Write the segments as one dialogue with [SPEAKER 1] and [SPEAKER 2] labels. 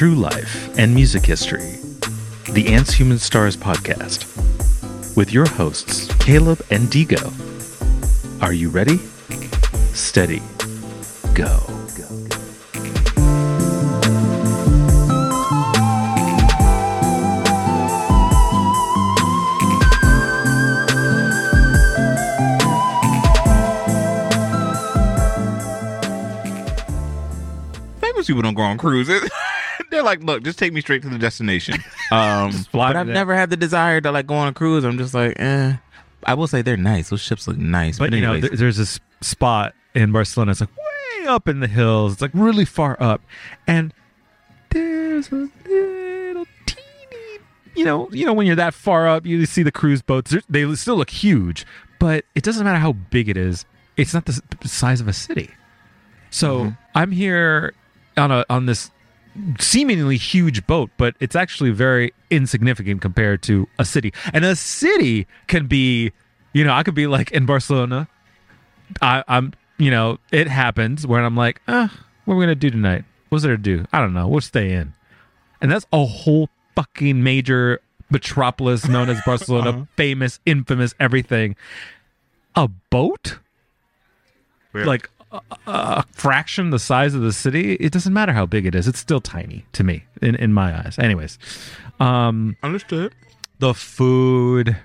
[SPEAKER 1] true life and music history. The Ants Humans Stars podcast with your hosts, Caleb and Digo. Are you ready? Steady. Go.
[SPEAKER 2] People don't go on cruises. They're like, look, just take me straight to the destination. Um,
[SPEAKER 3] But I've never had the desire to like go on a cruise. I'm just like, eh. I will say they're nice. Those ships look nice.
[SPEAKER 4] But,
[SPEAKER 3] But,
[SPEAKER 4] you know,
[SPEAKER 3] anyways,
[SPEAKER 4] there, there's this spot in Barcelona. It's like way up in the hills. It's like really far up, and there's a little teeny. You know, you know when you're that far up, you see the cruise boats. They're- They still look huge, but it doesn't matter how big it is. It's not the s- size of a city. So I'm here on a on this seemingly huge boat, but it's actually very insignificant compared to a city. And a city can be, you know, I could be like in Barcelona. I, I'm, you know, it happens where I'm like, uh, what are we gonna do tonight? What's there to do? I don't know. We'll stay in, and that's a whole fucking major metropolis known as Barcelona, famous, infamous, everything. A boat,
[SPEAKER 2] Yeah.
[SPEAKER 4] like a, a fraction the size of the city. It doesn't matter how big it is; it's still tiny to me, in in my eyes. Anyways, um,
[SPEAKER 2] understood.
[SPEAKER 4] the food,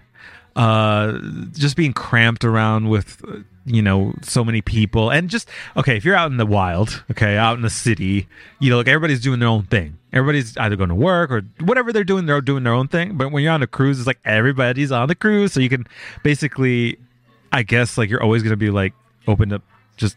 [SPEAKER 4] uh, just being cramped around with, uh, you know, so many people, and just okay. If you're out in the wild, okay, out in the city, you know, like everybody's doing their own thing. Everybody's either going to work or whatever they're doing, they're doing their own thing. But when you're on a cruise, it's like everybody's on the cruise, so you can basically, I guess, like you're always going to be like open to just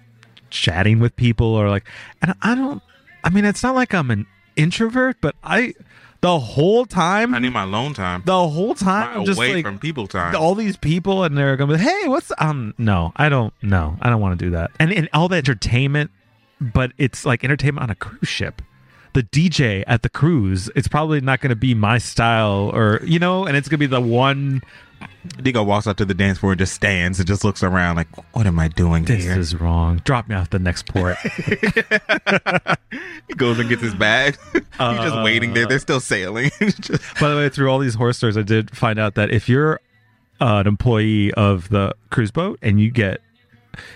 [SPEAKER 4] chatting with people or like, and I don't. I mean, it's not like I'm an introvert, but I. The whole time
[SPEAKER 2] I need my alone time.
[SPEAKER 4] the whole time
[SPEAKER 2] My
[SPEAKER 4] I'm just
[SPEAKER 2] away
[SPEAKER 4] like
[SPEAKER 2] from people time.
[SPEAKER 4] all these people and they're gonna be hey what's um no i don't no i don't want to do that and, and all the entertainment but it's like entertainment on a cruise ship the dj at the cruise it's probably not gonna be my style or you know and it's gonna be the one
[SPEAKER 2] Digo walks out to the dance floor and just stands and just looks around like, what am I doing
[SPEAKER 4] this
[SPEAKER 2] here?
[SPEAKER 4] is wrong drop me off the next port
[SPEAKER 2] He goes and gets his bag. He's just waiting there. They're still sailing. Just-
[SPEAKER 4] by the way through all these horror stories i did find out that if you're uh, an employee of the cruise boat and you get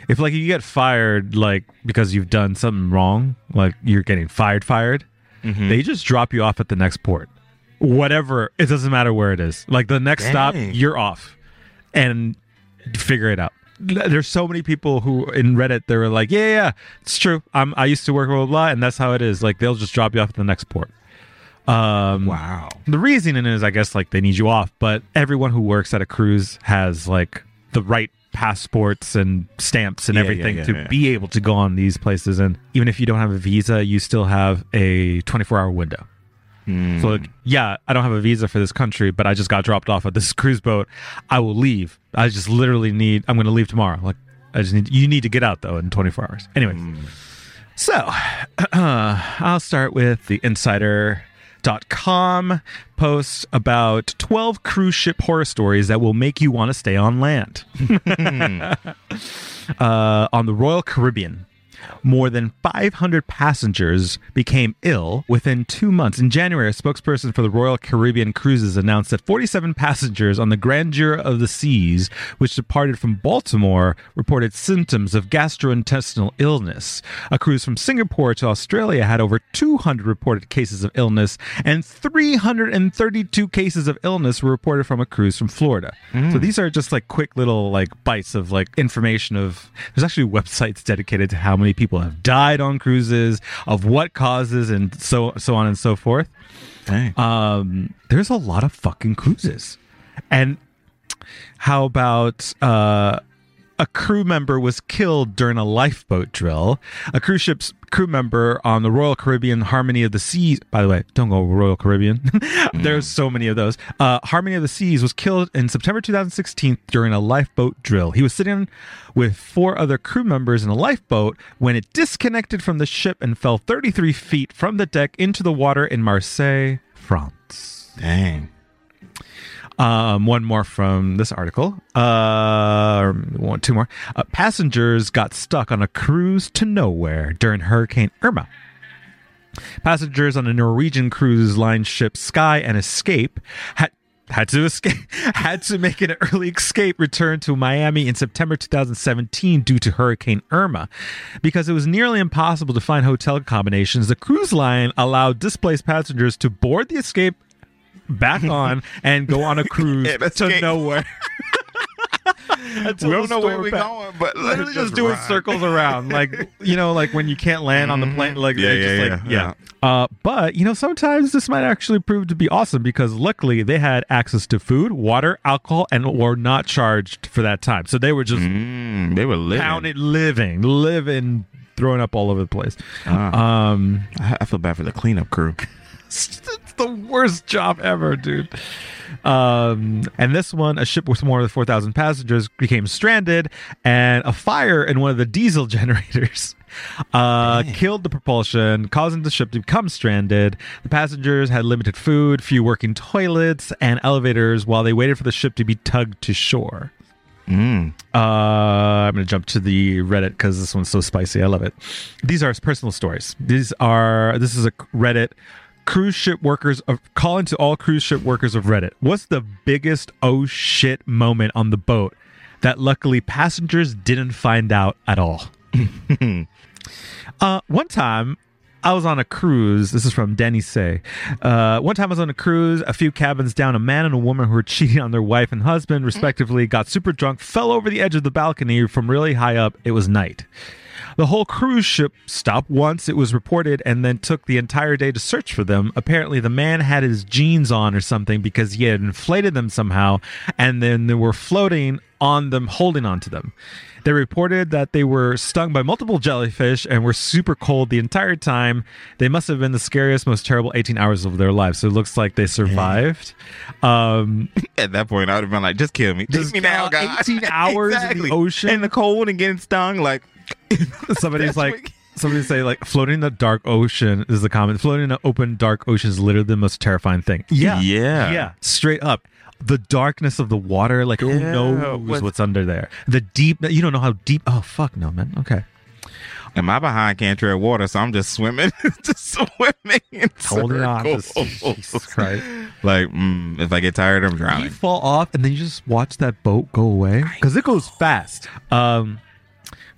[SPEAKER 4] if like you get fired like because you've done something wrong like you're getting fired fired they just drop you off at the next port. Whatever it doesn't matter where it is. Like the next stop you're off. And figure it out. There's so many people who in reddit they were like yeah yeah, yeah it's true. I'm i used to work blah blah blah and that's how it is. Like they'll just drop you off at the next port. Um
[SPEAKER 2] wow.
[SPEAKER 4] the reasoning is, I guess, like they need you off, but everyone who works at a cruise has like the right passports and stamps and
[SPEAKER 2] Yeah,
[SPEAKER 4] everything
[SPEAKER 2] yeah,
[SPEAKER 4] to
[SPEAKER 2] yeah.
[SPEAKER 4] be able to go on these places. And even if you don't have a visa, you still have a 24 hour window.
[SPEAKER 2] Hmm.
[SPEAKER 4] So, like, yeah, I don't have a visa for this country, but I just got dropped off at this cruise boat. I will leave. I just literally need, I'm going to leave tomorrow. Like, I just need, you need to get out though in 24 hours. Anyways. So, I'll start with the insider.com post about 12 cruise ship horror stories that will make you want to stay on land. uh, on the Royal Caribbean. More than 500 passengers became ill within two months. In January, a spokesperson for the Royal Caribbean Cruises announced that 47 passengers on the Grandeur of the Seas, which departed from Baltimore, reported symptoms of gastrointestinal illness. A cruise from Singapore to Australia had over 200 reported cases of illness, and 332 cases of illness were reported from a cruise from Florida. So hmm. these are just like quick little like bites of like information of there's actually websites dedicated to how many people have died on cruises, of what causes and so so on and so forth. Um there's a lot of fucking cruises. And how about uh a crew member was killed during a lifeboat drill. A cruise ship's crew member on the Royal Caribbean Harmony of the Seas. By the way, don't go Royal Caribbean. There's so many of those. Uh, Harmony of the Seas was killed in September 2016 during a lifeboat drill. He was sitting with four other crew members in a lifeboat when it disconnected from the ship and fell 33 feet from the deck into the water in Marseille, France.
[SPEAKER 2] Dang.
[SPEAKER 4] Um, one more from this article. Uh, one, two more. Uh, passengers got stuck on a cruise to nowhere during Hurricane Irma. Passengers on a Norwegian cruise line ship Sky and Escape had had to escape had to make an early escape return to Miami in September 2017 due to Hurricane Irma. Because it was nearly impossible to find hotel combinations, the cruise line allowed displaced passengers to board the escape back on and go on a cruise
[SPEAKER 2] Yeah,
[SPEAKER 4] to nowhere.
[SPEAKER 2] We don't know where we're
[SPEAKER 4] pa-
[SPEAKER 2] going, but
[SPEAKER 4] literally just,
[SPEAKER 2] just
[SPEAKER 4] doing circles around like you know like when you can't land on the plane like
[SPEAKER 2] Yeah,
[SPEAKER 4] they
[SPEAKER 2] yeah,
[SPEAKER 4] just, like,
[SPEAKER 2] yeah,
[SPEAKER 4] uh but you know sometimes this might actually prove to be awesome because luckily they had access to food water alcohol and were not charged for that time so they were just
[SPEAKER 2] Mm, they were living.
[SPEAKER 4] pounded living living throwing up all over the place
[SPEAKER 2] Ah.
[SPEAKER 4] um
[SPEAKER 2] I feel bad for the cleanup crew.
[SPEAKER 4] The worst job ever, dude. Um, and this one, a ship with more than 4,000 passengers became stranded, and a fire in one of the diesel generators uh, killed the propulsion, causing the ship to become stranded. The passengers had limited food, few working toilets, and elevators while they waited for the ship to be tugged to shore.
[SPEAKER 2] Mm.
[SPEAKER 4] Uh, I'm going to jump to the Reddit because this one's so spicy. I love it. These are personal stories. These are, this is a Reddit cruise ship workers of calling to all cruise ship workers of Reddit. What's the biggest oh shit moment on the boat that luckily passengers didn't find out at all? Uh, one time, I was on a cruise. This is from Danny Say. Uh, one time, I was on a cruise. A few cabins down, a man and a woman who were cheating on their wife and husband, respectively, got super drunk, fell over the edge of the balcony from really high up. It was night. The whole cruise ship stopped once it was reported and then took the entire day to search for them. Apparently, the man had his jeans on or something because he had inflated them somehow and then they were floating on them, holding onto them. They reported that they were stung by multiple jellyfish and were super cold the entire time. They must have been the scariest, most terrible 18 hours of their lives. So it looks like they survived. Um,
[SPEAKER 2] At that point, I would have been like, "Just kill me,
[SPEAKER 4] Just
[SPEAKER 2] take me now, guys."
[SPEAKER 4] 18 hours in the ocean?
[SPEAKER 2] in the cold and getting stung. Like
[SPEAKER 4] somebody's like
[SPEAKER 2] what-
[SPEAKER 4] somebody say like floating in the dark ocean is the comment floating in an open dark ocean is literally the most terrifying thing. Yeah.
[SPEAKER 2] Yeah.
[SPEAKER 4] yeah. Straight up. The darkness of the water like who
[SPEAKER 2] Yeah,
[SPEAKER 4] knows
[SPEAKER 2] what-
[SPEAKER 4] what's under there? The deep you don't know how deep oh fuck no man. Okay.
[SPEAKER 2] And my behind can't tread water, so I'm just swimming, just swimming in
[SPEAKER 4] holding on to. Jesus Christ.
[SPEAKER 2] Like, mm, if I get tired, I'm drowning.
[SPEAKER 4] you fall off and then you just watch that boat go away? Because it goes fast. Um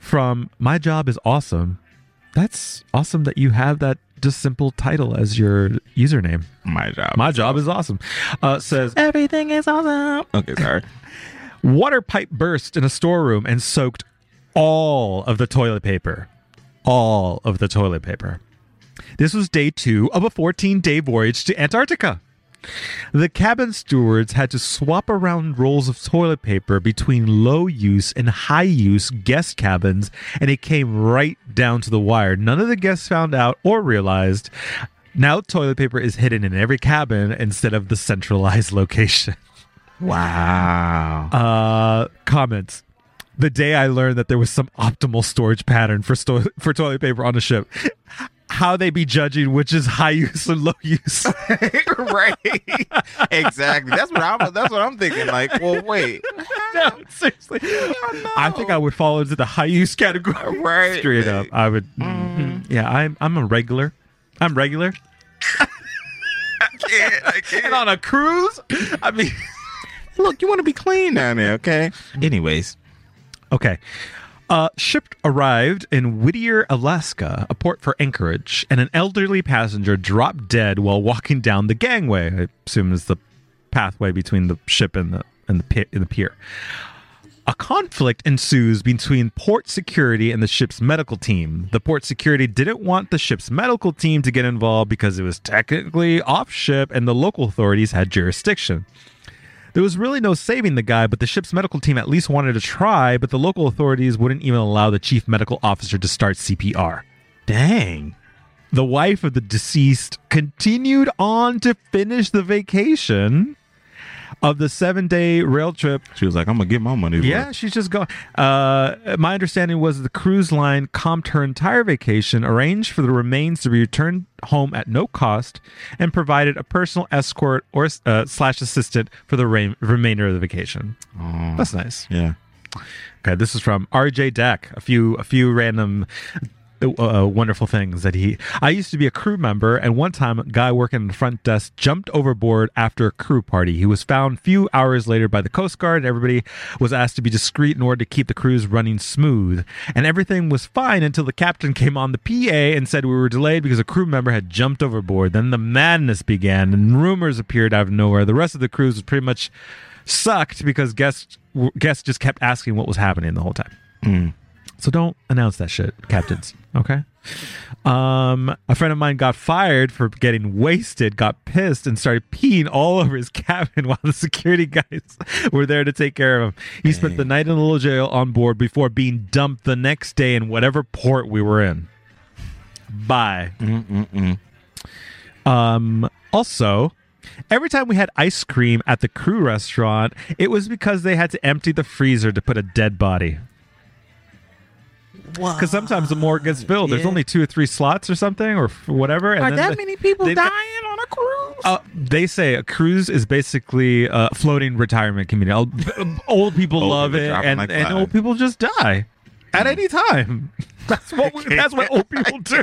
[SPEAKER 4] from my job is awesome that's awesome that you have that just simple title as your username
[SPEAKER 2] My job.
[SPEAKER 4] My job is awesome. Uh, says everything is awesome.
[SPEAKER 2] Okay, sorry.
[SPEAKER 4] Water pipe burst in a storeroom and soaked all of the toilet paper. All of the toilet paper. This was day two of a 14 day voyage to Antarctica. The cabin stewards had to swap around rolls of toilet paper between low use and high use guest cabins, and it came right down to the wire. None of the guests found out or realized. Now, toilet paper is hidden in every cabin instead of the centralized location.
[SPEAKER 2] Wow.
[SPEAKER 4] Uh, comments. The day I learned that there was some optimal storage pattern for sto- for toilet paper on a ship, how they be judging which is high use and low use.
[SPEAKER 2] right. exactly. That's what I'm. That's what I'm thinking. Like, well, wait.
[SPEAKER 4] no, seriously, I think I would fall into the high use category.
[SPEAKER 2] Right.
[SPEAKER 4] Straight up, I would. mhm. Yeah, I'm. I'm a regular. I'm regular.
[SPEAKER 2] I can't. I can't.
[SPEAKER 4] And on a cruise, I mean,
[SPEAKER 2] Look, you want to be clean down there, okay? Anyways,
[SPEAKER 4] Okay. Uh, ship arrived in Whittier, Alaska, a port for Anchorage, and an elderly passenger dropped dead while walking down the gangway. I assume is the pathway between the ship and the and the pit in the pier. A conflict ensues between port security and the ship's medical team. The port security didn't want the ship's medical team to get involved because it was technically off ship and the local authorities had jurisdiction. There was really no saving the guy, but the ship's medical team at least wanted to try, but the local authorities wouldn't even allow the chief medical officer to start CPR.
[SPEAKER 2] dang.
[SPEAKER 4] The wife of the deceased continued on to finish the vacation of the seven day rail trip
[SPEAKER 2] She was like, "I'm gonna get my money."
[SPEAKER 4] yeah, she's just going. Uh, my understanding was the cruise line comped her entire vacation, arranged for the remains to be returned home at no cost, and provided a personal escort or uh, slash assistant for the re- remainder of the vacation. That's nice.
[SPEAKER 2] Yeah.
[SPEAKER 4] Okay, this is from RJ Deck. A few, a few random uh, wonderful things that he. I used to be a crew member, and one time, a guy working in the front desk jumped overboard after a crew party. He was found few hours later by the Coast Guard. Everybody was asked to be discreet in order to keep the cruise running smooth, and everything was fine until the captain came on the PA and said we were delayed because a crew member had jumped overboard. Then the madness began, and rumors appeared out of nowhere. The rest of the cruise was pretty much sucked because guests guests just kept asking what was happening the whole time. So don't announce that shit, captains. Okay. Um, a friend of mine got fired for getting wasted, got pissed, and started peeing all over his cabin while the security guys were there to take care of him. He spent the night in a little jail on board before being dumped the next day in whatever port we were in. Bye. Um, also, every time we had ice cream at the crew restaurant, it was because they had to empty the freezer to put a dead body. Because sometimes the morgue gets filled. There's only two or three slots or something, or whatever. And
[SPEAKER 3] Are
[SPEAKER 4] then
[SPEAKER 3] that
[SPEAKER 4] the-
[SPEAKER 3] many people dying on a cruise?
[SPEAKER 4] Uh, they say a cruise is basically a floating retirement community. Old, old people
[SPEAKER 2] Old
[SPEAKER 4] love
[SPEAKER 2] people
[SPEAKER 4] it, and,
[SPEAKER 2] like
[SPEAKER 4] and old people just die at any time. That's what we, that's what old people do.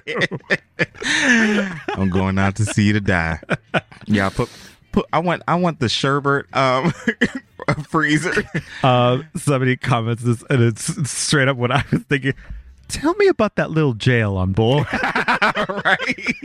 [SPEAKER 2] I'm going out to sea to die. Yeah, put put. I want I want the sherbet um freezer.
[SPEAKER 4] Uh, somebody comments this, and it's it's straight up what I was thinking. Tell me about that little jail on board.
[SPEAKER 2] right.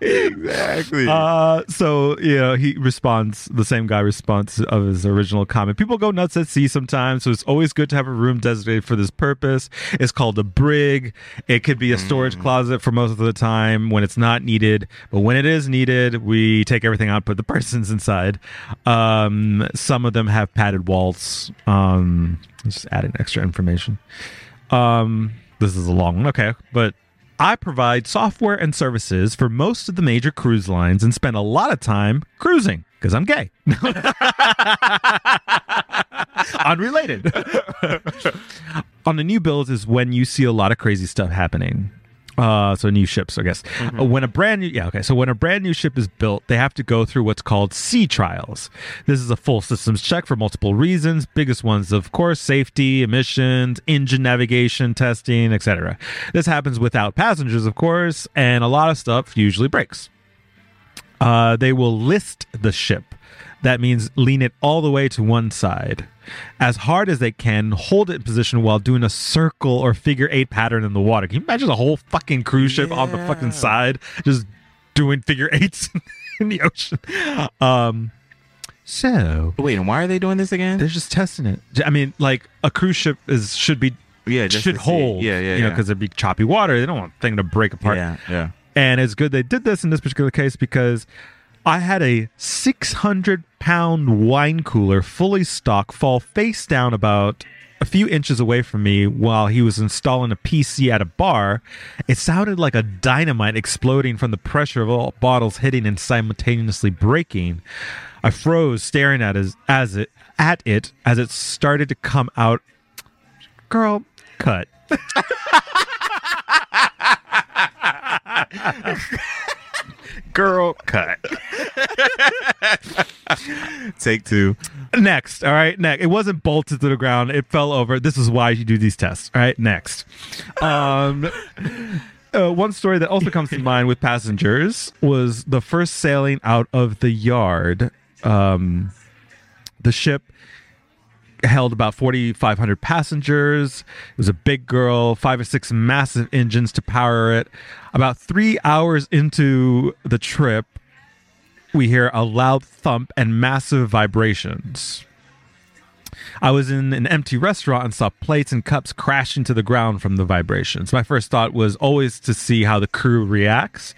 [SPEAKER 2] exactly.
[SPEAKER 4] Uh, so you know, he responds. The same guy responds of his original comment. People go nuts at sea sometimes, so it's always good to have a room designated for this purpose. It's called a brig. It could be a storage closet for most of the time when it's not needed, but when it is needed, we take everything out, put the persons inside. Um, some of them have padded walls. Um, just adding extra information. Um, this is a long one. Okay, but I provide software and services for most of the major cruise lines and spend a lot of time cruising because I'm gay. Unrelated. On the new builds is when you see a lot of crazy stuff happening. Uh, so new ships, I guess. Uh, when a brand new, yeah, okay. So when a brand new ship is built, they have to go through what's called sea trials. This is a full systems check for multiple reasons. Biggest ones, of course, safety, emissions, engine navigation testing, etc. This happens without passengers, of course, and a lot of stuff usually breaks. Uh, they will list the ship. That means lean it all the way to one side. As hard as they can, hold it in position while doing a circle or figure eight pattern in the water. Can you imagine a whole fucking cruise ship on the fucking side just doing figure eights in the ocean? Um, so
[SPEAKER 3] Wait, and why are they doing this again?
[SPEAKER 4] they're just testing it. I mean, like a cruise ship is should be
[SPEAKER 2] yeah, just
[SPEAKER 4] should hold.
[SPEAKER 2] Yeah, yeah,
[SPEAKER 4] You know, because there'd be choppy water. They don't want the thing to break apart.
[SPEAKER 3] yeah.
[SPEAKER 2] yeah.
[SPEAKER 4] And it's good they did this in this particular case because I had a 600 pound wine cooler fully stocked fall face down about a few inches away from me while he was installing a PC at a bar. It sounded like a dynamite exploding from the pressure of all bottles hitting and simultaneously breaking. I froze staring at as, as it at it as it started to come out. Girl, cut.
[SPEAKER 2] Girl, cut. Take two.
[SPEAKER 4] Next, all right. Next, it wasn't bolted to the ground. It fell over. This is why you do these tests. All right. Next, um, uh, one story that also comes to mind with passengers was the first sailing out of the yard. Um, the ship held about 4,500 passengers. It was a big girl, five or six massive engines to power it. About three hours into the trip, we hear a loud thump and massive vibrations. I was in an empty restaurant and saw plates and cups crash into the ground from the vibrations. My first thought was always to see how the crew reacts.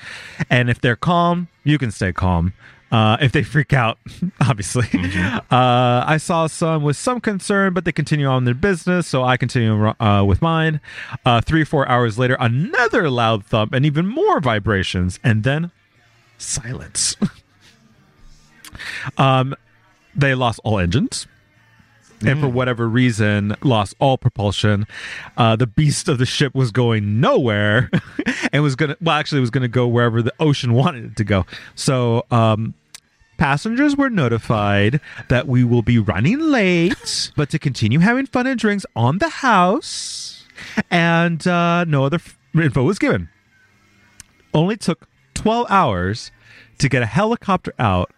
[SPEAKER 4] And if they're calm, you can stay calm. Uh, if they freak out, obviously. Uh, I saw some with some concern, but they continue on their business, so I continue uh, with mine. Uh, three or four hours later, another loud thump and even more vibrations, and then silence. um, they lost all engines and for whatever reason lost all propulsion uh, the beast of the ship was going nowhere and was gonna well actually it was gonna go wherever the ocean wanted it to go so um Passengers were notified that we will be running late, but to continue having fun and drinks on the house, and uh, no other f- info was given. Only took 12 hours to get a helicopter out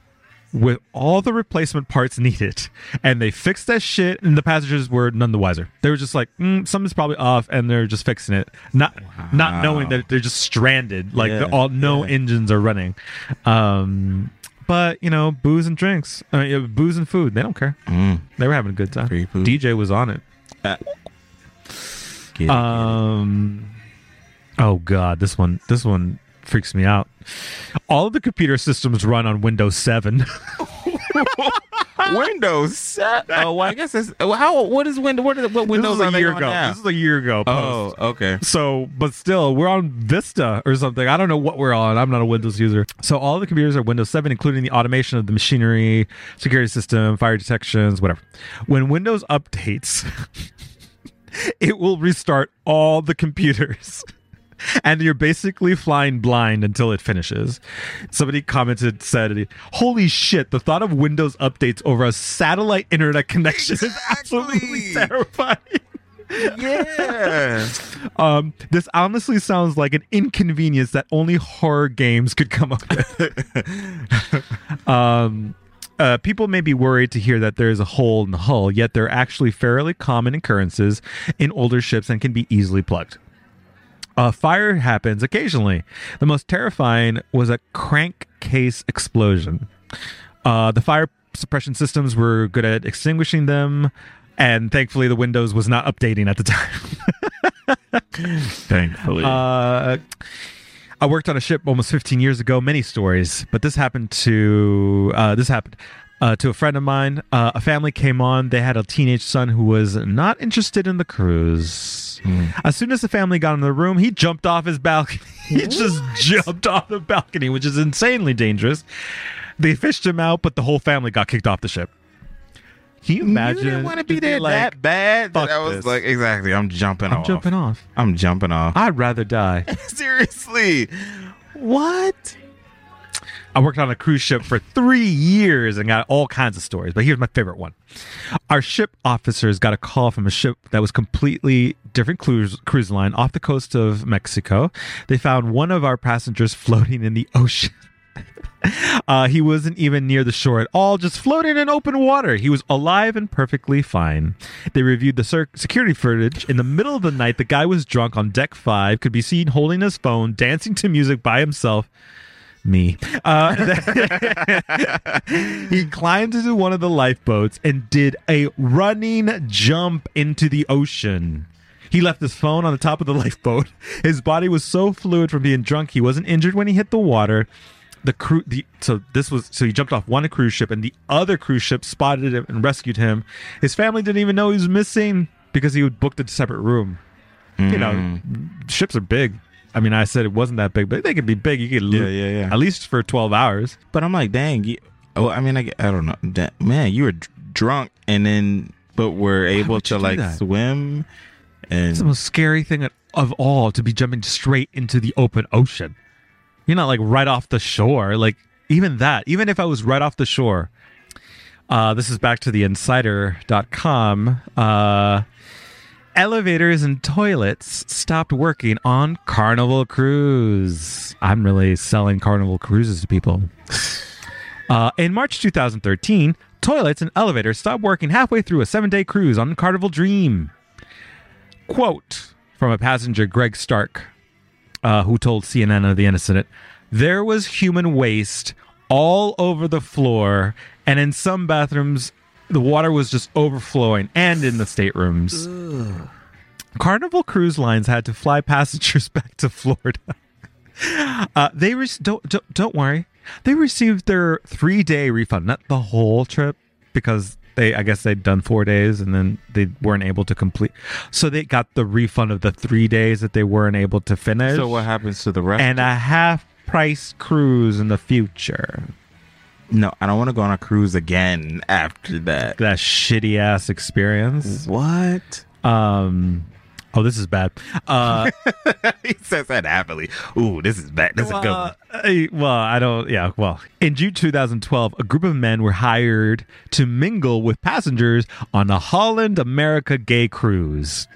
[SPEAKER 4] with all the replacement parts needed. And they fixed that shit, and the passengers were none the wiser. They were just like, mm, something's probably off, and they're just fixing it, not not knowing that they're just stranded. Like
[SPEAKER 3] Yeah,
[SPEAKER 4] all no
[SPEAKER 3] yeah.
[SPEAKER 4] engines are running. Um, but you know, booze and drinks, mean, yeah, booze and food, they don't care.
[SPEAKER 3] Mm.
[SPEAKER 4] They were having a good time.
[SPEAKER 3] Free food.
[SPEAKER 4] DJ was on it.
[SPEAKER 3] Get it, get it.
[SPEAKER 4] Um. Oh God, this one, this one freaks me out. All of the computer systems run on Windows Seven.
[SPEAKER 3] Windows. set- Oh, well, I guess it's oh, how. What is Windows? What, is, what Windows
[SPEAKER 4] this is a year ago.
[SPEAKER 3] now?
[SPEAKER 4] This is a year ago. Oh, post.
[SPEAKER 3] Oh, okay.
[SPEAKER 4] So, but still, we're on Vista or something. I don't know what we're on. I'm not a Windows user. So, all the computers are Windows 7, including the automation of the machinery, security system, fire detections, whatever. When Windows updates, it will restart all the computers. And you're basically flying blind until it finishes. Somebody commented, said, Holy shit, the thought of Windows updates over a satellite internet connection is absolutely terrifying.
[SPEAKER 3] Yeah.
[SPEAKER 4] Um, this honestly sounds like an inconvenience that only horror games could come up with. um, uh, people may be worried to hear that there is a hole in the hull, yet they're actually fairly common occurrences in older ships and can be easily plugged. A fire happens occasionally. The most terrifying was a crankcase explosion. Uh, the fire suppression systems were good at extinguishing them, and thankfully, the Windows was not updating at the time.
[SPEAKER 3] Thankfully.
[SPEAKER 4] Uh, I worked on a ship almost 15 years ago. Many stories, but this happened to uh, this happened uh, to a friend of mine. Uh, a family came on. They had a teenage son who was not interested in the cruise. As soon as the family got in the room, he jumped off his balcony. he just jumped off the balcony, which is insanely dangerous. They fished him out, but the whole family got kicked off the ship. Can you imagine?
[SPEAKER 3] you didn't want to be there
[SPEAKER 4] like,
[SPEAKER 3] that bad. That I was
[SPEAKER 4] this.
[SPEAKER 3] like, exactly. I'm jumping
[SPEAKER 4] I'm
[SPEAKER 3] off.
[SPEAKER 4] jumping off.
[SPEAKER 3] I'm jumping off.
[SPEAKER 4] I'd rather die.
[SPEAKER 3] Seriously. What?
[SPEAKER 4] I worked on a cruise ship for three years and got all kinds of stories, but here's my favorite one. Our ship officers got a call from a ship that was completely different cruise, cruise line off the coast of Mexico. They found one of our passengers floating in the ocean. Uh, he wasn't even near the shore at all, just floating in open water. He was alive and perfectly fine. They reviewed the cir- security footage. In the middle of the night, the guy was drunk on deck five, could be seen holding his phone, dancing to music by himself. Me. Uh, he climbed into one of the lifeboats and did a running jump into the ocean. He left his phone on the top of the lifeboat. His body was so fluid from being drunk, he wasn't injured when he hit the water. The crew, the so this was so he jumped off one cruise ship, and the other cruise ship spotted him and rescued him. His family didn't even know he was missing because he had booked a separate room. You know, ships are big. I mean, I said it wasn't that big, but they could be big. You could,
[SPEAKER 3] Yeah,
[SPEAKER 4] lo-
[SPEAKER 3] yeah, yeah.
[SPEAKER 4] at least for twelve hours.
[SPEAKER 3] But I'm like, dang. You, oh, I mean, I, I don't know. Man, you were dr- drunk and then, but were able to like
[SPEAKER 4] that?
[SPEAKER 3] swim.
[SPEAKER 4] It's the most scary thing of all to be jumping straight into the open ocean. You're not like right off the shore. Like even that, even if I was right off the shore. Uh, this is back to the insider.com. Uh, elevators and toilets stopped working on Carnival Cruise. I'm really selling Carnival Cruises to people. Uh, in March 2013, toilets and elevators stopped working halfway through a seven day cruise on Carnival Dream. Quote from a passenger, Greg Stark, uh, who told CNN of the incident there was human waste all over the floor, and in some bathrooms, the water was just overflowing, and in the staterooms. Carnival Cruise Lines had to fly passengers back to Florida. Uh, they re- don't, don't don't worry. They received their three day refund, not the whole trip, because they I guess they'd done four days and then they weren't able to complete. So they got the refund of the three days that they weren't able to finish,
[SPEAKER 3] so what happens to the rest?
[SPEAKER 4] and a half price cruise in the future.
[SPEAKER 3] No, I don't want to go on a cruise again after that.
[SPEAKER 4] That shitty ass experience.
[SPEAKER 3] What?
[SPEAKER 4] Um. Oh, this is bad. Uh,
[SPEAKER 3] he says that happily. Ooh, this is bad. This is a good one.
[SPEAKER 4] uh, well, I don't. Yeah, well, in June 2012, a group of men were hired to mingle with passengers on a Holland America gay cruise.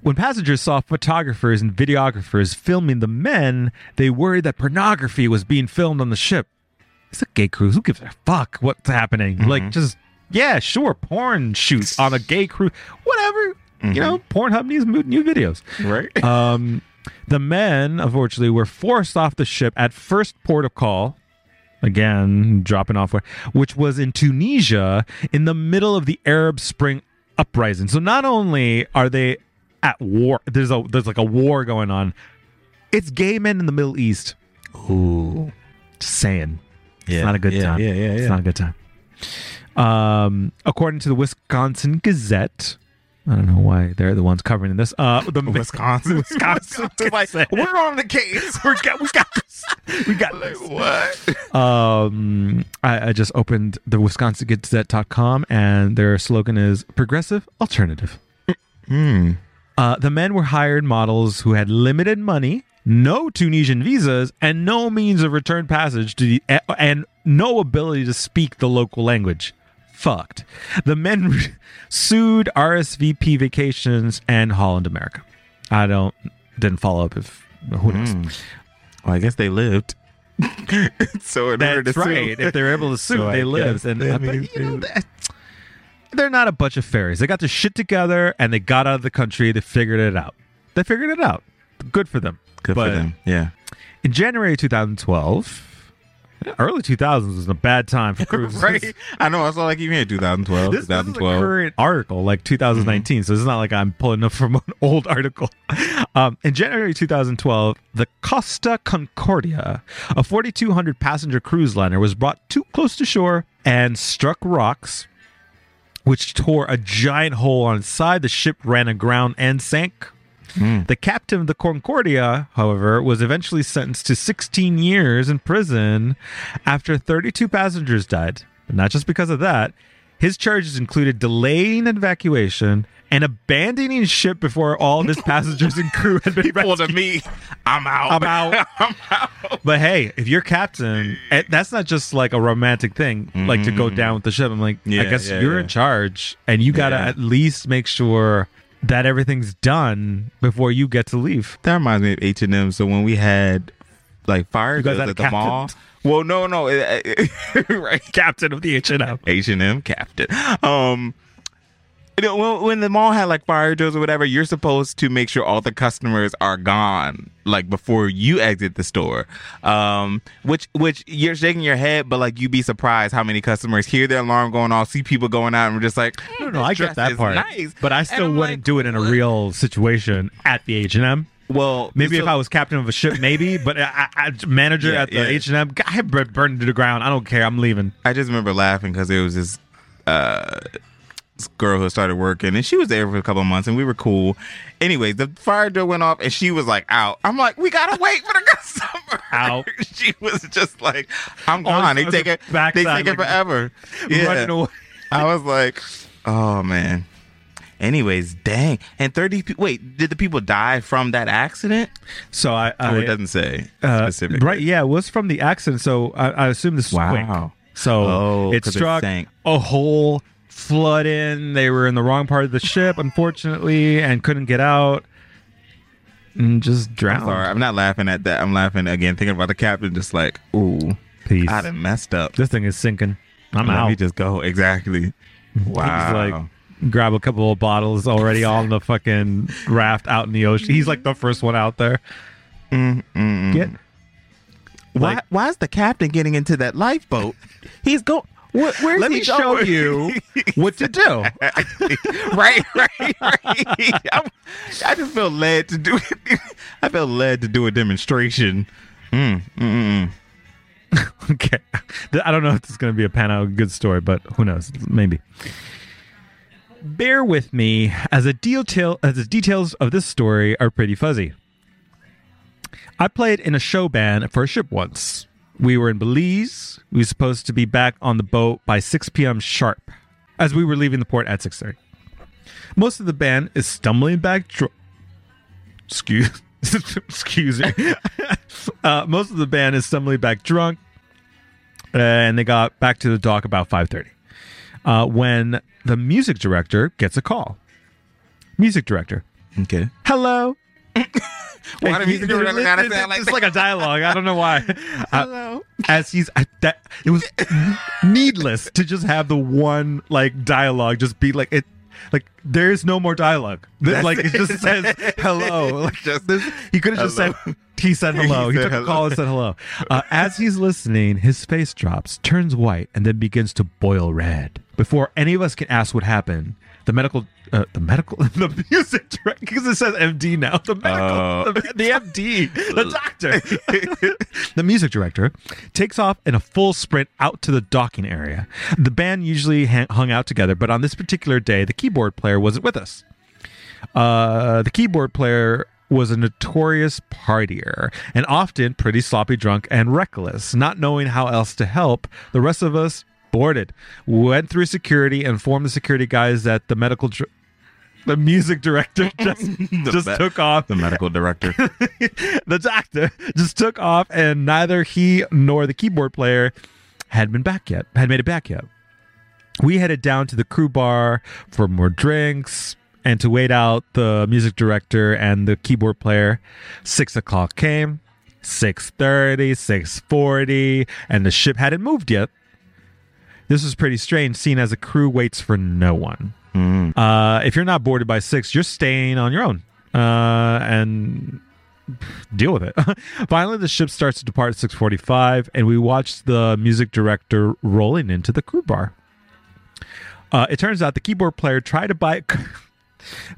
[SPEAKER 4] When passengers saw photographers and videographers filming the men, they worried that pornography was being filmed on the ship. It's a gay cruise. Who gives a fuck what's happening? Like, just, yeah, sure, porn shoots on a gay cruise. Whatever. You know, Pornhub needs new videos.
[SPEAKER 2] Right.
[SPEAKER 4] Um, the men, unfortunately, were forced off the ship at first port of call. Again, dropping off where, which was in Tunisia in the middle of the Arab Spring uprising. So not only are they at war, there's a there's like a war going on. It's gay men in the Middle East.
[SPEAKER 2] Ooh.
[SPEAKER 4] Just saying.
[SPEAKER 2] Yeah.
[SPEAKER 4] It's not a good
[SPEAKER 2] yeah,
[SPEAKER 4] time.
[SPEAKER 2] Yeah, yeah, yeah.
[SPEAKER 4] It's not a good time. Um, according to the Wisconsin Gazette, I don't know why they're the ones covering this. Uh, the
[SPEAKER 2] Wisconsin.
[SPEAKER 4] Wisconsin
[SPEAKER 2] like, we're on the case.
[SPEAKER 4] we got we got this. We got
[SPEAKER 2] like,
[SPEAKER 4] this.
[SPEAKER 2] what?
[SPEAKER 4] Um, I, I just opened the WisconsinGazette.com and their slogan is progressive alternative.
[SPEAKER 2] Hmm.
[SPEAKER 4] Uh, the men were hired models who had limited money, no Tunisian visas, and no means of return passage to the and no ability to speak the local language. Fucked. The men sued RSVP Vacations and Holland America. I don't didn't follow up if who knows.
[SPEAKER 2] Hmm. Well, I guess they lived. so in order to
[SPEAKER 4] That's
[SPEAKER 2] sue-
[SPEAKER 4] right. If they're able to sue,
[SPEAKER 2] So I
[SPEAKER 4] they lived, and
[SPEAKER 2] that
[SPEAKER 4] uh, but,
[SPEAKER 2] means
[SPEAKER 4] you know, that- they're not a bunch of fairies. They got their shit together and they got out of the country. They figured it out. They figured it out. Good for them.
[SPEAKER 2] Good
[SPEAKER 4] But
[SPEAKER 2] for them. Yeah.
[SPEAKER 4] In January 2012, early 2000s was a bad time for cruises.
[SPEAKER 2] right. I know. I saw like even in 2012.
[SPEAKER 4] This, this is a current article, like 2019. So it's not like I'm pulling up from an old article. Um, in January 2012, the Costa Concordia, a 4,200 passenger cruise liner, was brought too close to shore and struck rocks, which tore a giant hole on its side. The ship ran aground and sank. The captain of the Concordia, however, was eventually sentenced to 16 years in prison after 32 passengers died. But not just because of that. His charges included delaying evacuation and abandoning ship before all of his passengers and crew had been rescued.
[SPEAKER 2] to me, I'm out.
[SPEAKER 4] I'm out.
[SPEAKER 2] I'm out.
[SPEAKER 4] But hey, if you're captain, eh, that's not just like a romantic thing, like to go down with the ship. I'm like, I guess
[SPEAKER 2] yeah,
[SPEAKER 4] you're
[SPEAKER 2] yeah.
[SPEAKER 4] in charge, and you got to
[SPEAKER 2] Yeah.
[SPEAKER 4] at least make sure that everything's done before you get to leave.
[SPEAKER 2] That reminds me of H and M. So when we had like fire
[SPEAKER 4] You guys
[SPEAKER 2] drills
[SPEAKER 4] had a
[SPEAKER 2] at the
[SPEAKER 4] captain?
[SPEAKER 2] mall. Well, no, no, right.
[SPEAKER 4] Captain of the H and M.
[SPEAKER 2] H and M captain. Um, you know, when, when the mall had like fire drills or whatever, you're supposed to make sure all the customers are gone, like before you exit the store. Um, which which you're shaking your head, but like you'd be surprised how many customers hear the alarm going off, see people going out, and we're just like,
[SPEAKER 4] No, no, I get that part,
[SPEAKER 2] nice.
[SPEAKER 4] but I still wouldn't
[SPEAKER 2] like,
[SPEAKER 4] do it in a real situation at the H and M.
[SPEAKER 2] Well,
[SPEAKER 4] Maybe
[SPEAKER 2] so-
[SPEAKER 4] if I was captain of a ship, maybe. But I, I, manager
[SPEAKER 2] Yeah,
[SPEAKER 4] at the. H and M, I burned to the ground. I don't care. I'm leaving.
[SPEAKER 2] I just remember laughing because it was this uh, girl who started working, and she was there for a couple of months, and we were cool. Anyways, the fire drill went off, and she was like out. I'm like, we gotta wait for the customer.
[SPEAKER 4] Out.
[SPEAKER 2] she was just like, I'm
[SPEAKER 4] Oh,
[SPEAKER 2] gone. They take it back.
[SPEAKER 4] They
[SPEAKER 2] take it
[SPEAKER 4] like,
[SPEAKER 2] forever. Yeah.
[SPEAKER 4] Running away.
[SPEAKER 2] I was like, oh man. Anyways, dang. And 30 pe- wait, did the people die from that accident?
[SPEAKER 4] So I, I
[SPEAKER 2] it doesn't say
[SPEAKER 4] uh,
[SPEAKER 2] specifically.
[SPEAKER 4] right? Yeah, it was from the accident. So I, I assume this.
[SPEAKER 2] Wow.
[SPEAKER 4] So
[SPEAKER 2] Oh,
[SPEAKER 4] it struck
[SPEAKER 2] sank.
[SPEAKER 4] a hole, flood in. They were in the wrong part of the ship, unfortunately, and couldn't get out, and just drowned.
[SPEAKER 2] I'm sorry, I'm not laughing at that. I'm laughing again, thinking about the captain, just like, ooh,
[SPEAKER 4] Peace.
[SPEAKER 2] I done messed up.
[SPEAKER 4] This thing is sinking. I'm
[SPEAKER 2] Let
[SPEAKER 4] out.
[SPEAKER 2] me just go. Exactly. Wow.
[SPEAKER 4] He's like, grab a couple of bottles already on the fucking raft out in the ocean. He's like the first one out there.
[SPEAKER 2] Mm, mm, mm.
[SPEAKER 4] Get
[SPEAKER 2] why?
[SPEAKER 4] like-
[SPEAKER 2] why is the captain getting into that lifeboat? He's go. What, where's
[SPEAKER 4] Let me show you what to do.
[SPEAKER 2] right, right, right. I'm- I just feel led to do it. I feel led to do a demonstration. Mm, mm, mm, mm.
[SPEAKER 4] Okay. I don't know if this is going to be a pan out good story, but who knows? Maybe. Bear with me as a detail as the details of this story are pretty fuzzy. I played in a show band for a ship once. We were in Belize. We were supposed to be back on the boat by 6 p.m. sharp, as we were leaving the port at 6:30. Most of the band is stumbling back. Dr- excuse, excuse me. uh, most of the band is stumbling back drunk, and they got back to the dock about 5:30. Uh, when the music director gets a call. Music director,
[SPEAKER 2] Okay.
[SPEAKER 4] Hello.
[SPEAKER 2] Why the music director gotta sound like
[SPEAKER 4] it's
[SPEAKER 2] that?
[SPEAKER 4] like a dialogue. I don't know why. Uh,
[SPEAKER 2] Hello.
[SPEAKER 4] as he's I, that it was needless to just have the one like dialogue just be like it like there's no more dialogue
[SPEAKER 2] That's
[SPEAKER 4] like it just says hello like
[SPEAKER 2] Just
[SPEAKER 4] this, he could have just said he said hello he,
[SPEAKER 2] He said
[SPEAKER 4] took a call and said hello uh, as he's listening his face drops turns white and then begins to boil red before any of us can ask what happened the medical uh, the medical the music director because it says MD now the medical
[SPEAKER 2] Oh.
[SPEAKER 4] the, the MD the doctor the music director takes off in a full sprint out to the docking area. The band usually hang- hung out together, but on this particular day, the keyboard player wasn't with us. Uh, the keyboard player was a notorious partier and often pretty sloppy drunk and reckless. Not knowing how else to help, the rest of us boarded, went through security, and informed the security guys that the medical. Dr- the music director just, just
[SPEAKER 2] me-
[SPEAKER 4] took off
[SPEAKER 2] The medical director.
[SPEAKER 4] the doctor just took off, and neither he nor the keyboard player had been back yet, had made it back yet. We headed down to the crew bar for more drinks and to wait out the music director and the keyboard player. Six o'clock came, 6.30, 6.40, and the ship hadn't moved yet. This is pretty strange, seeing as the crew waits for no one. Uh, if you're not boarded by six, you're staying on your own. Uh, and deal with it. Finally, the ship starts to depart at 6:45, and we watch the music director rolling into the crew bar. Uh, it turns out the keyboard player tried to buy.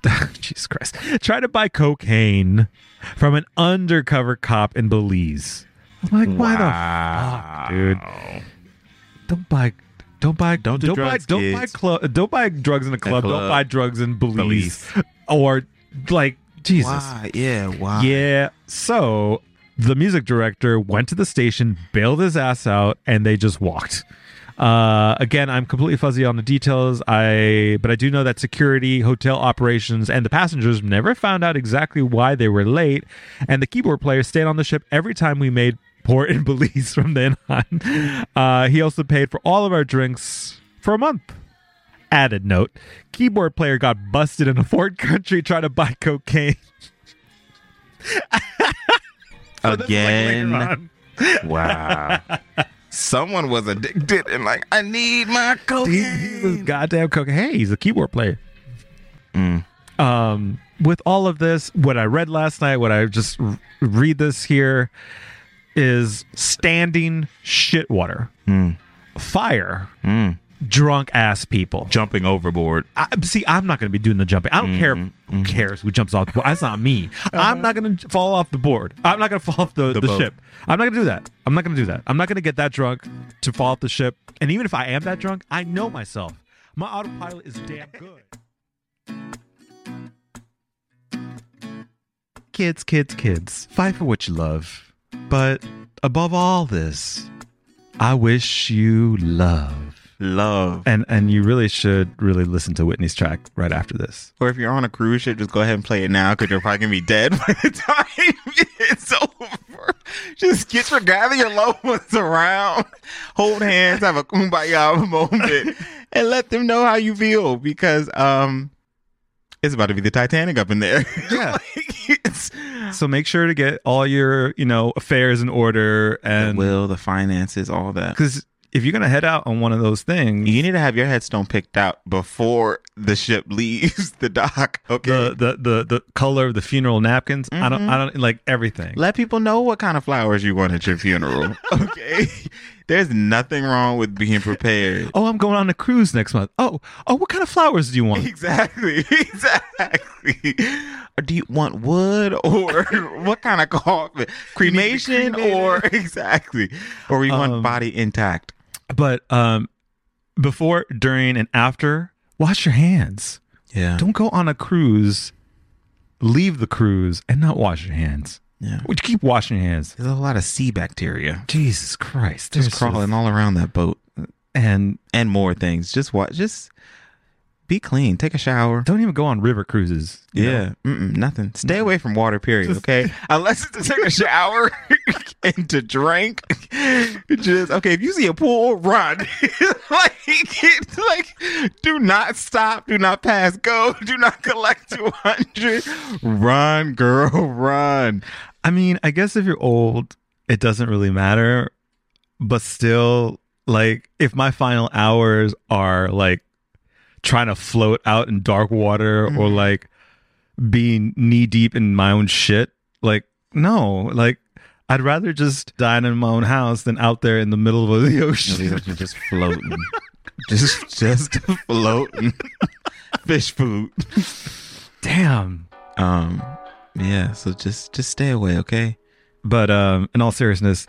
[SPEAKER 4] Jesus Christ! Tried to buy cocaine from an undercover cop in Belize. I'm like, why the fuck, dude? Don't buy. Don't buy.
[SPEAKER 2] Don't
[SPEAKER 4] Don't,
[SPEAKER 2] do
[SPEAKER 4] buy.
[SPEAKER 2] drugs,
[SPEAKER 4] Don't buy.
[SPEAKER 2] kids.
[SPEAKER 4] Don't buy drugs in a club. Don't buy drugs in Belize.
[SPEAKER 2] Belize.
[SPEAKER 4] Or like Jesus.
[SPEAKER 2] Why? Yeah. Why?
[SPEAKER 4] Yeah. So the music director went to the station, bailed his ass out, and they just walked. Uh, again, I'm completely fuzzy on the details. I but I do know that security, hotel operations, and the passengers never found out exactly why they were late. And the keyboard player stayed on the ship every time we made port in Belize from then on. Uh, he also paid for all of our drinks for a month. Added note: keyboard player got busted in a foreign country trying to buy cocaine. So this is, like, later
[SPEAKER 2] Again. Wow. Someone was addicted and like, I need my
[SPEAKER 4] He,
[SPEAKER 2] cocaine.
[SPEAKER 4] he was goddamn cocaine. Hey, he's a keyboard player.
[SPEAKER 2] Mm.
[SPEAKER 4] Um, with all of this, what I read last night, what I just read this here is standing shit water,
[SPEAKER 2] Mm.
[SPEAKER 4] fire,
[SPEAKER 2] Mm.
[SPEAKER 4] drunk ass people.
[SPEAKER 2] Jumping overboard.
[SPEAKER 4] I, see, I'm not going to be doing the jumping. I don't care who cares who jumps off the board. That's not me. I'm not going to fall off the board. I'm not going to fall off the,
[SPEAKER 2] The
[SPEAKER 4] the, ship. I'm not going to do that. I'm not going to do that. I'm not going to get that drunk to fall off the ship. And even if I am that drunk, I know myself. My autopilot is damn good. Kids, kids, kids, fight for what you love. But above all this, I wish you love.
[SPEAKER 2] Love.
[SPEAKER 4] And and you really should really listen to Whitney's track right after this.
[SPEAKER 2] Or if you're on a cruise ship, just go ahead and play it now because you're probably gonna be dead by the time it's over. Just get your gather your loved ones around, hold hands, have a kumbaya moment, and let them know how you feel because um, it's about to be the Titanic up in there.
[SPEAKER 4] Yeah.
[SPEAKER 2] Like,
[SPEAKER 4] So make sure to get all your, you know, affairs in order
[SPEAKER 2] the
[SPEAKER 4] and
[SPEAKER 2] will, the finances, all that.
[SPEAKER 4] cuz if you're going to head out on one of those things,
[SPEAKER 2] You need to have your headstone picked out before the ship leaves the dock. Okay.
[SPEAKER 4] the, the the the color of the funeral napkins, I don't I mm-hmm. don't like everything.
[SPEAKER 2] Let people know what kind of flowers you want at your funeral. okay. There's nothing wrong with being prepared.
[SPEAKER 4] Oh, I'm going on a cruise next month. Oh, oh, what kind of flowers do you want?
[SPEAKER 2] Exactly. Exactly. Do you want wood or what kind of coffin? Cremation or exactly. Or you want
[SPEAKER 4] Um,
[SPEAKER 2] body intact.
[SPEAKER 4] But um before, during and after, wash your hands.
[SPEAKER 2] Yeah.
[SPEAKER 4] Don't go on a cruise, leave the cruise and not wash your hands.
[SPEAKER 2] Yeah.
[SPEAKER 4] Would you keep washing your hands?
[SPEAKER 2] There's a lot of sea bacteria
[SPEAKER 4] Jesus Christ.
[SPEAKER 2] just
[SPEAKER 4] there's
[SPEAKER 2] crawling all around that boat
[SPEAKER 4] and
[SPEAKER 2] and more things. Just what just be clean. Take a shower.
[SPEAKER 4] don't even go on river cruises.
[SPEAKER 2] Yeah, Mm-mm, nothing. Stay away from water. Period. Okay, unless it's to take a shower and to drink. just okay. If you see a pool, run. like, like, do not stop. Do not pass go. Do not collect two hundred. Run, girl, run.
[SPEAKER 4] I mean, I guess if you're old, it doesn't really matter. But still, like, if my final hours are like trying to float out in dark water or
[SPEAKER 2] Mhm.
[SPEAKER 4] like being knee deep in my own shit, like, no, like, I'd rather just die in my own house than out there in the middle of the ocean.
[SPEAKER 2] just floating. just, just floating. Fish food.
[SPEAKER 4] Damn.
[SPEAKER 2] Um. Yeah. So just, just stay away, okay?
[SPEAKER 4] But um, in all seriousness,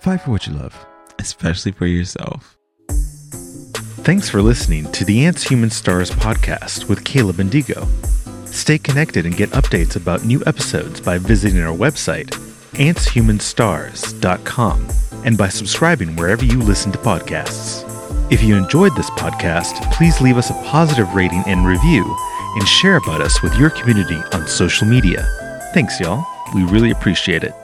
[SPEAKER 4] fight for what you love.
[SPEAKER 2] Especially for yourself.
[SPEAKER 1] Thanks for listening to the Ants Humans Stars podcast with Caleb and Digo. Stay connected and get updates about new episodes by visiting our website, antshumansstars.com, and by subscribing wherever you listen to podcasts. If you enjoyed this podcast, please leave us a positive rating and review, and share about us with your community on social media. Thanks, y'all. We really appreciate it.